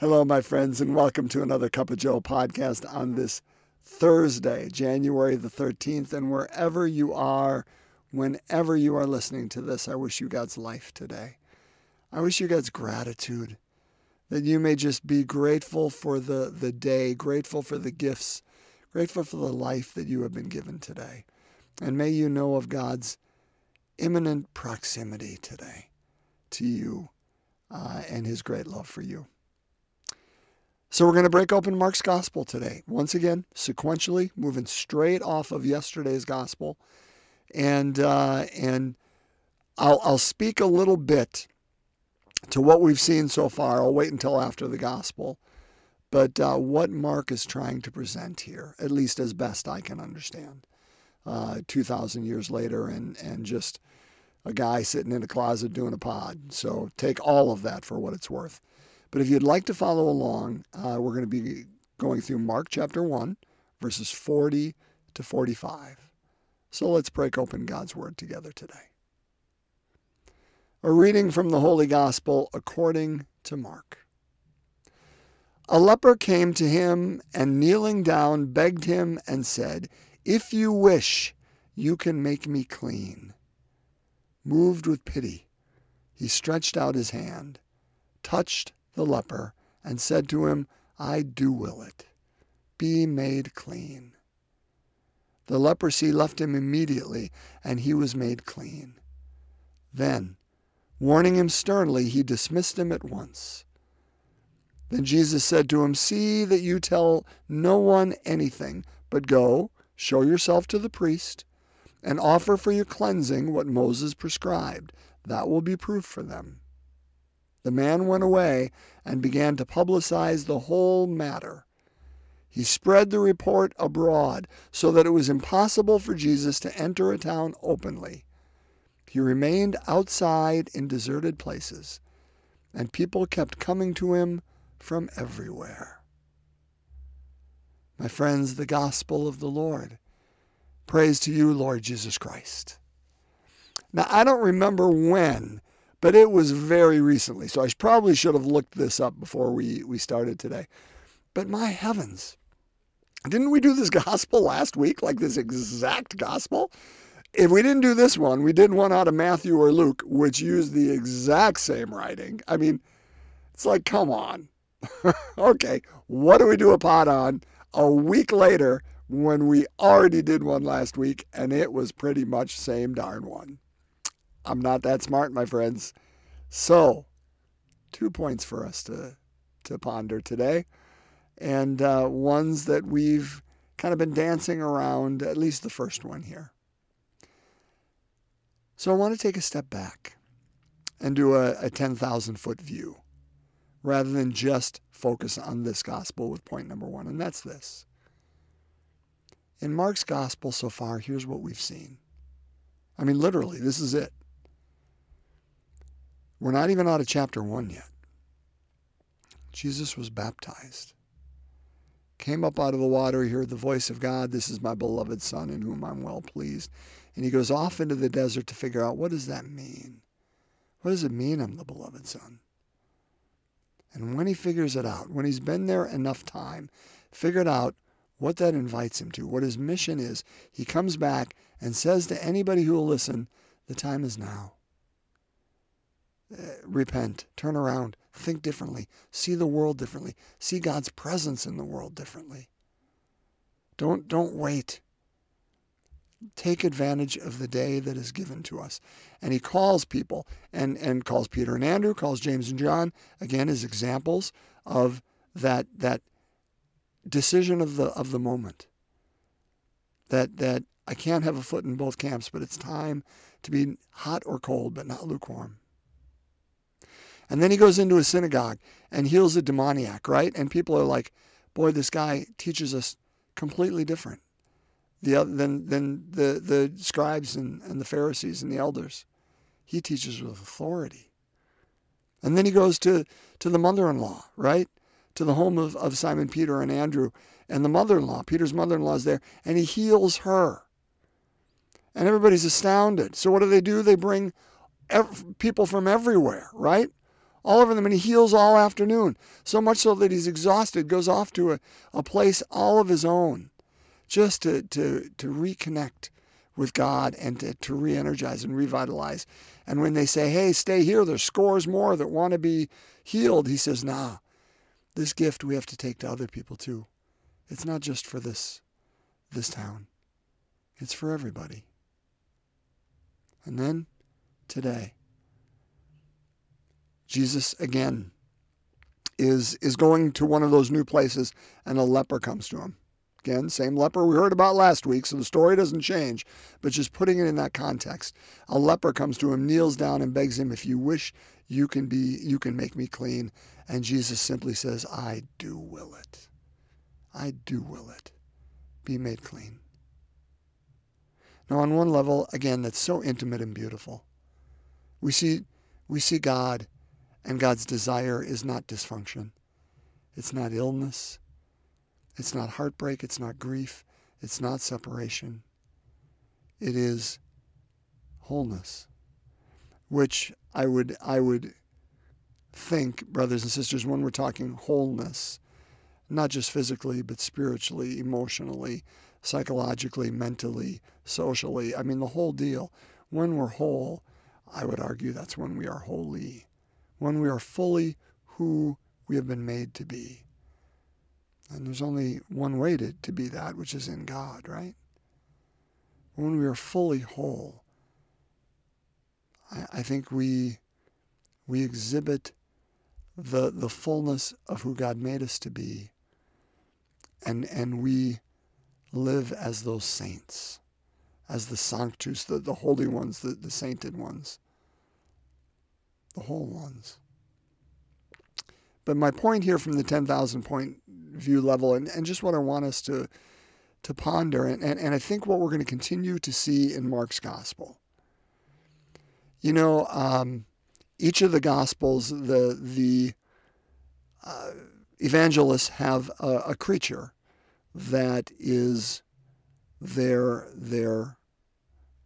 Hello, my friends, and welcome to another Cup of Joe podcast on this Thursday, January the 13th. And wherever you are, whenever you are listening to this, I wish you God's life today. I wish you God's gratitude, that you may just be grateful for the, the day, grateful for the gifts, grateful for the life that you have been given today. And may you know of God's imminent proximity today to you uh, and his great love for you. So we're going to break open Mark's gospel today. Once again, sequentially, moving straight off of yesterday's gospel, and uh, and I'll I'll speak a little bit to what we've seen so far. I'll wait until after the gospel, but uh, what Mark is trying to present here, at least as best I can understand, uh, two thousand years later, and and just a guy sitting in a closet doing a pod. So take all of that for what it's worth. But if you'd like to follow along, uh, we're going to be going through Mark chapter 1, verses 40 to 45. So let's break open God's Word together today. A reading from the Holy Gospel according to Mark. A leper came to him and kneeling down begged him and said, If you wish, you can make me clean. Moved with pity, he stretched out his hand, touched the leper and said to him, I do will it. Be made clean. The leprosy left him immediately, and he was made clean. Then, warning him sternly, he dismissed him at once. Then Jesus said to him, See that you tell no one anything, but go, show yourself to the priest, and offer for your cleansing what Moses prescribed. That will be proof for them. The man went away and began to publicize the whole matter. He spread the report abroad so that it was impossible for Jesus to enter a town openly. He remained outside in deserted places, and people kept coming to him from everywhere. My friends, the gospel of the Lord. Praise to you, Lord Jesus Christ. Now, I don't remember when but it was very recently. So I probably should have looked this up before we, we started today. But my heavens, didn't we do this gospel last week, like this exact gospel? If we didn't do this one, we did one out of Matthew or Luke, which used the exact same writing. I mean, it's like, come on. okay, what do we do a pot on a week later when we already did one last week and it was pretty much same darn one? I'm not that smart, my friends. So, two points for us to, to ponder today, and uh, ones that we've kind of been dancing around, at least the first one here. So, I want to take a step back and do a, a 10,000 foot view rather than just focus on this gospel with point number one, and that's this. In Mark's gospel so far, here's what we've seen. I mean, literally, this is it. We're not even out of chapter 1 yet. Jesus was baptized. Came up out of the water, he heard the voice of God, This is my beloved Son in whom I'm well pleased. And he goes off into the desert to figure out what does that mean? What does it mean I'm the beloved Son? And when he figures it out, when he's been there enough time, figured out what that invites him to, what his mission is, he comes back and says to anybody who will listen, The time is now. Uh, repent, turn around, think differently, see the world differently, see God's presence in the world differently. Don't don't wait. Take advantage of the day that is given to us. And he calls people and, and calls Peter and Andrew, calls James and John, again as examples of that that decision of the of the moment. That that I can't have a foot in both camps, but it's time to be hot or cold, but not lukewarm. And then he goes into a synagogue and heals a demoniac, right? And people are like, boy, this guy teaches us completely different the than, than the, the scribes and, and the Pharisees and the elders. He teaches with authority. And then he goes to, to the mother in law, right? To the home of, of Simon Peter and Andrew. And the mother in law, Peter's mother in law, is there, and he heals her. And everybody's astounded. So what do they do? They bring people from everywhere, right? All over them, and he heals all afternoon. So much so that he's exhausted, goes off to a, a place all of his own just to, to, to reconnect with God and to, to re energize and revitalize. And when they say, hey, stay here, there's scores more that want to be healed, he says, nah, this gift we have to take to other people too. It's not just for this, this town, it's for everybody. And then today, Jesus again is, is going to one of those new places, and a leper comes to him. Again, same leper we heard about last week, so the story doesn't change, but just putting it in that context. A leper comes to him, kneels down, and begs him, If you wish, you can be you can make me clean. And Jesus simply says, I do will it. I do will it. Be made clean. Now on one level, again, that's so intimate and beautiful. We see we see God and God's desire is not dysfunction. It's not illness. It's not heartbreak. It's not grief. It's not separation. It is wholeness, which I would I would think, brothers and sisters, when we're talking wholeness, not just physically, but spiritually, emotionally, psychologically, mentally, socially. I mean, the whole deal. When we're whole, I would argue that's when we are holy, when we are fully who we have been made to be. And there's only one way to, to be that, which is in God, right? When we are fully whole, I, I think we we exhibit the the fullness of who God made us to be. And and we live as those saints, as the sanctus, the, the holy ones, the, the sainted ones, the whole ones. But my point here from the 10,000 point view level, and, and just what I want us to, to ponder, and, and, and I think what we're going to continue to see in Mark's gospel. You know, um, each of the gospels, the, the uh, evangelists have a, a creature that is their their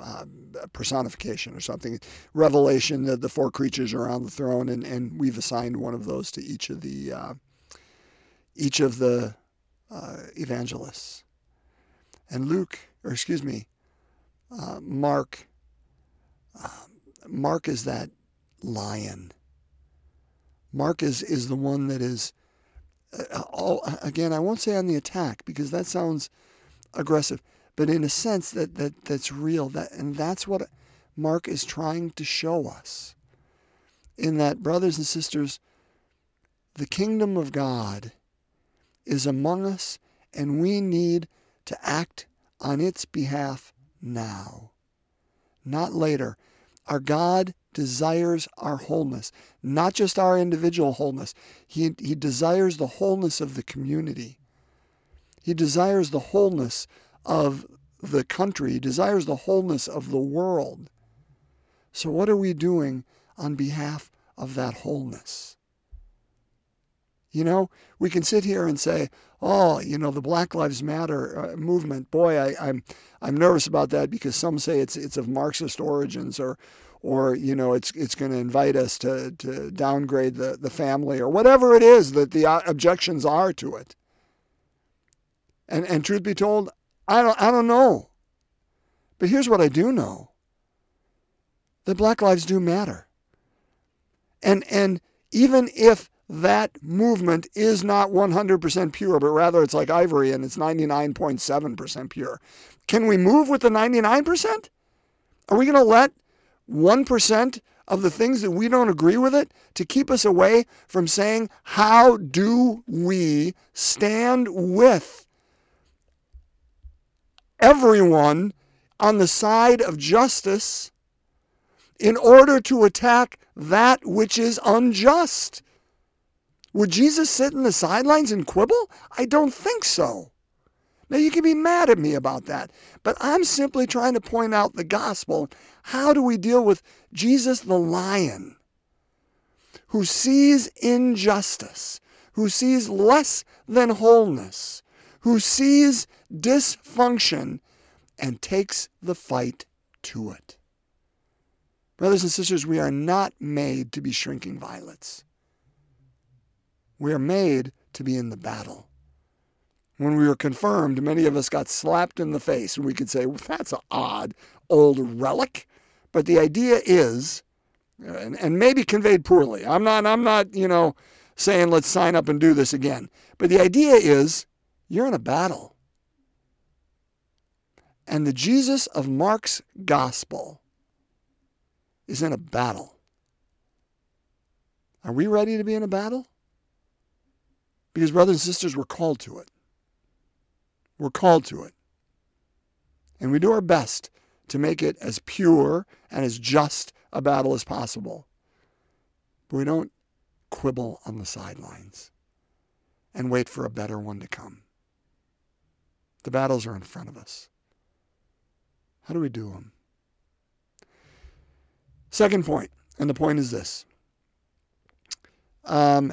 uh, personification or something. Revelation, that the four creatures are on the throne, and, and we've assigned one of those to each of the uh, each of the uh, evangelists. And Luke, or excuse me, uh, Mark. Uh, Mark is that lion. Mark is is the one that is. Uh, all, again, I won't say on the attack because that sounds aggressive but in a sense that, that that's real. That and that's what Mark is trying to show us. In that, brothers and sisters, the kingdom of God is among us, and we need to act on its behalf now, not later. Our God desires our wholeness, not just our individual wholeness. He, he desires the wholeness of the community. He desires the wholeness of the country, he desires the wholeness of the world. So, what are we doing on behalf of that wholeness? You know, we can sit here and say, "Oh, you know, the Black Lives Matter uh, movement. Boy, I, I'm I'm nervous about that because some say it's it's of Marxist origins, or or you know, it's it's going to invite us to to downgrade the the family, or whatever it is that the uh, objections are to it." And and truth be told, I don't, I don't know. But here's what I do know that black lives do matter. And, and even if that movement is not 100% pure, but rather it's like ivory and it's 99.7% pure, can we move with the 99%? Are we going to let 1% of the things that we don't agree with it to keep us away from saying, how do we stand with everyone on the side of justice in order to attack that which is unjust. Would Jesus sit in the sidelines and quibble? I don't think so. Now, you can be mad at me about that, but I'm simply trying to point out the gospel. How do we deal with Jesus the lion who sees injustice, who sees less than wholeness, who sees dysfunction and takes the fight to it. Brothers and sisters, we are not made to be shrinking violets. We are made to be in the battle. When we were confirmed, many of us got slapped in the face, and we could say, well, that's an odd old relic. But the idea is, and, and maybe conveyed poorly. I'm not, I'm not, you know, saying let's sign up and do this again. But the idea is, you're in a battle. And the Jesus of Mark's gospel is in a battle. Are we ready to be in a battle? Because, brothers and sisters, we're called to it. We're called to it. And we do our best to make it as pure and as just a battle as possible. But we don't quibble on the sidelines and wait for a better one to come. The battles are in front of us. How do we do them? Second point, and the point is this. Um,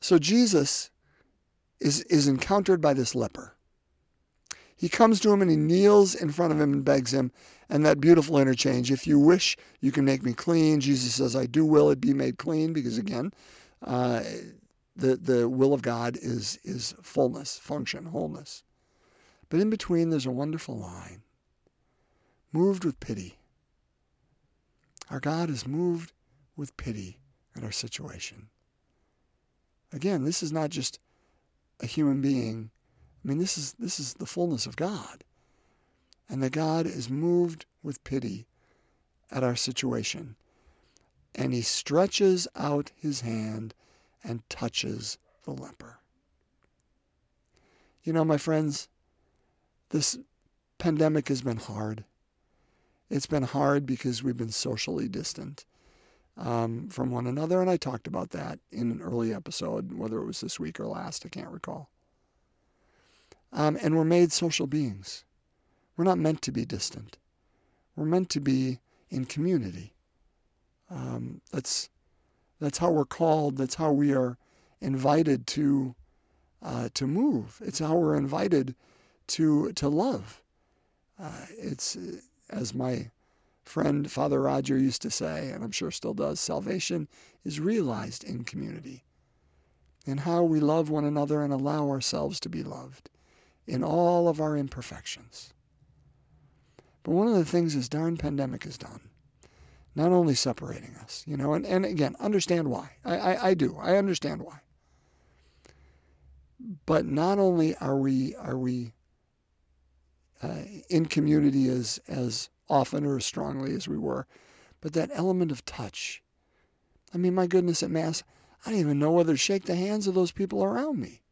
so Jesus is, is encountered by this leper. He comes to him and he kneels in front of him and begs him. And that beautiful interchange, if you wish, you can make me clean. Jesus says, I do will it be made clean, because again, uh, the, the will of God is, is fullness, function, wholeness. But in between, there's a wonderful line moved with pity. Our God is moved with pity at our situation. Again, this is not just a human being. I mean, this is this is the fullness of God. And that God is moved with pity at our situation. And he stretches out his hand and touches the leper. You know, my friends, this pandemic has been hard. It's been hard because we've been socially distant um, from one another, and I talked about that in an early episode, whether it was this week or last, I can't recall. Um, and we're made social beings. We're not meant to be distant. We're meant to be in community. Um, that's that's how we're called. That's how we are invited to uh, to move. It's how we're invited to to love. Uh, it's as my friend Father Roger used to say, and I'm sure still does, salvation is realized in community, in how we love one another and allow ourselves to be loved in all of our imperfections. But one of the things this darn pandemic has done, not only separating us, you know, and, and again, understand why. I, I, I do. I understand why. But not only are we are we uh, in community as as often or as strongly as we were, but that element of touch. I mean, my goodness, at Mass, I don't even know whether to shake the hands of those people around me,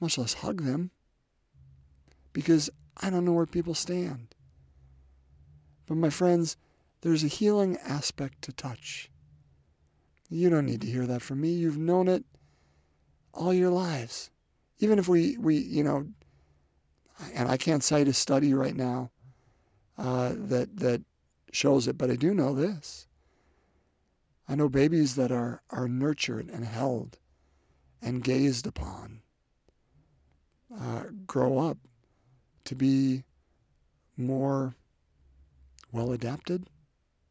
much less hug them, because I don't know where people stand. But my friends, there's a healing aspect to touch. You don't need to hear that from me. You've known it all your lives. Even if we, we you know, and I can't cite a study right now uh, that that shows it, but I do know this. I know babies that are are nurtured and held and gazed upon uh, grow up to be more well adapted,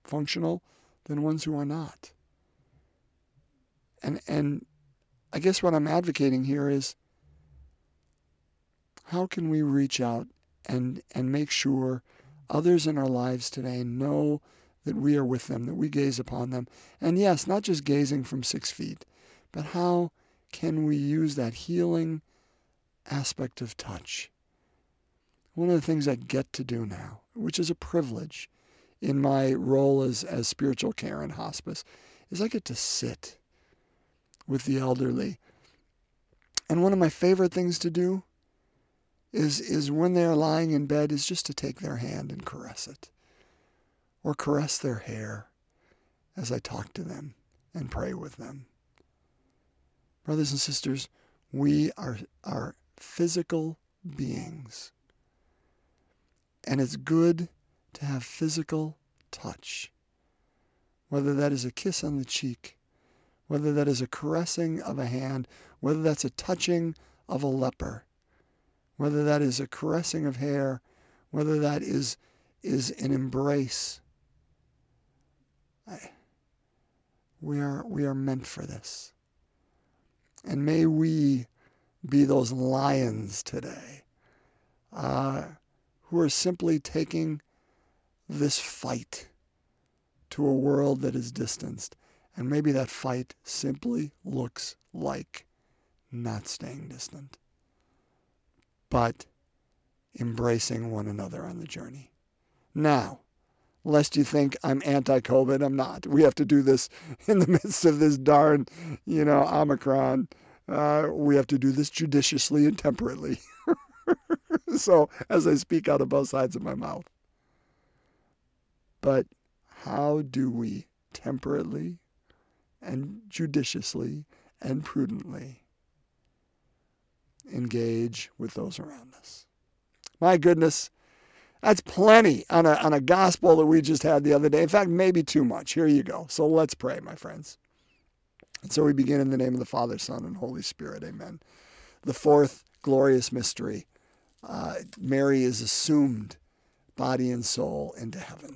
functional than ones who are not. And and I guess what I'm advocating here is how can we reach out and and make sure others in our lives today know that we are with them, that we gaze upon them. And yes, not just gazing from six feet, but how can we use that healing aspect of touch? One of the things I get to do now, which is a privilege in my role as, as spiritual care and hospice, is I get to sit with the elderly. And one of my favorite things to do is, is when they're lying in bed is just to take their hand and caress it or caress their hair as I talk to them and pray with them. Brothers and sisters, we are, are physical beings. And it's good to have physical touch, whether that is a kiss on the cheek, whether that is a caressing of a hand, whether that's a touching of a leper, whether that is a caressing of hair, whether that is, is an embrace I, we are we are meant for this. And may we be those lions today uh, who are simply taking this fight to a world that is distanced. And maybe that fight simply looks like not staying distant, but embracing one another on the journey. Now, lest you think I'm anti COVID, I'm not. We have to do this in the midst of this darn, you know, Omicron. Uh, we have to do this judiciously and temperately. so, as I speak out of both sides of my mouth. But how do we temperately and judiciously and prudently engage with those around us? My goodness, that's plenty on a, on a gospel that we just had the other day. In fact, maybe too much. Here you go. So let's pray, my friends. And so we begin in the name of the Father, Son, and Holy Spirit. Amen. The fourth glorious mystery uh, Mary is assumed, body and soul, into heaven.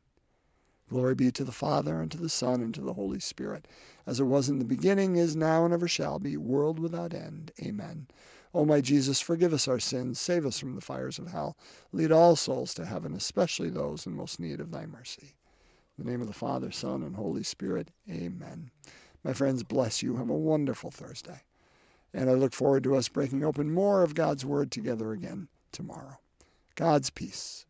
Glory be to the Father, and to the Son, and to the Holy Spirit, as it was in the beginning, is now, and ever shall be, world without end. Amen. O my Jesus, forgive us our sins, save us from the fires of hell, lead all souls to heaven, especially those in most need of thy mercy. In the name of the Father, Son, and Holy Spirit, amen. My friends, bless you. Have a wonderful Thursday. And I look forward to us breaking open more of God's Word together again tomorrow. God's peace.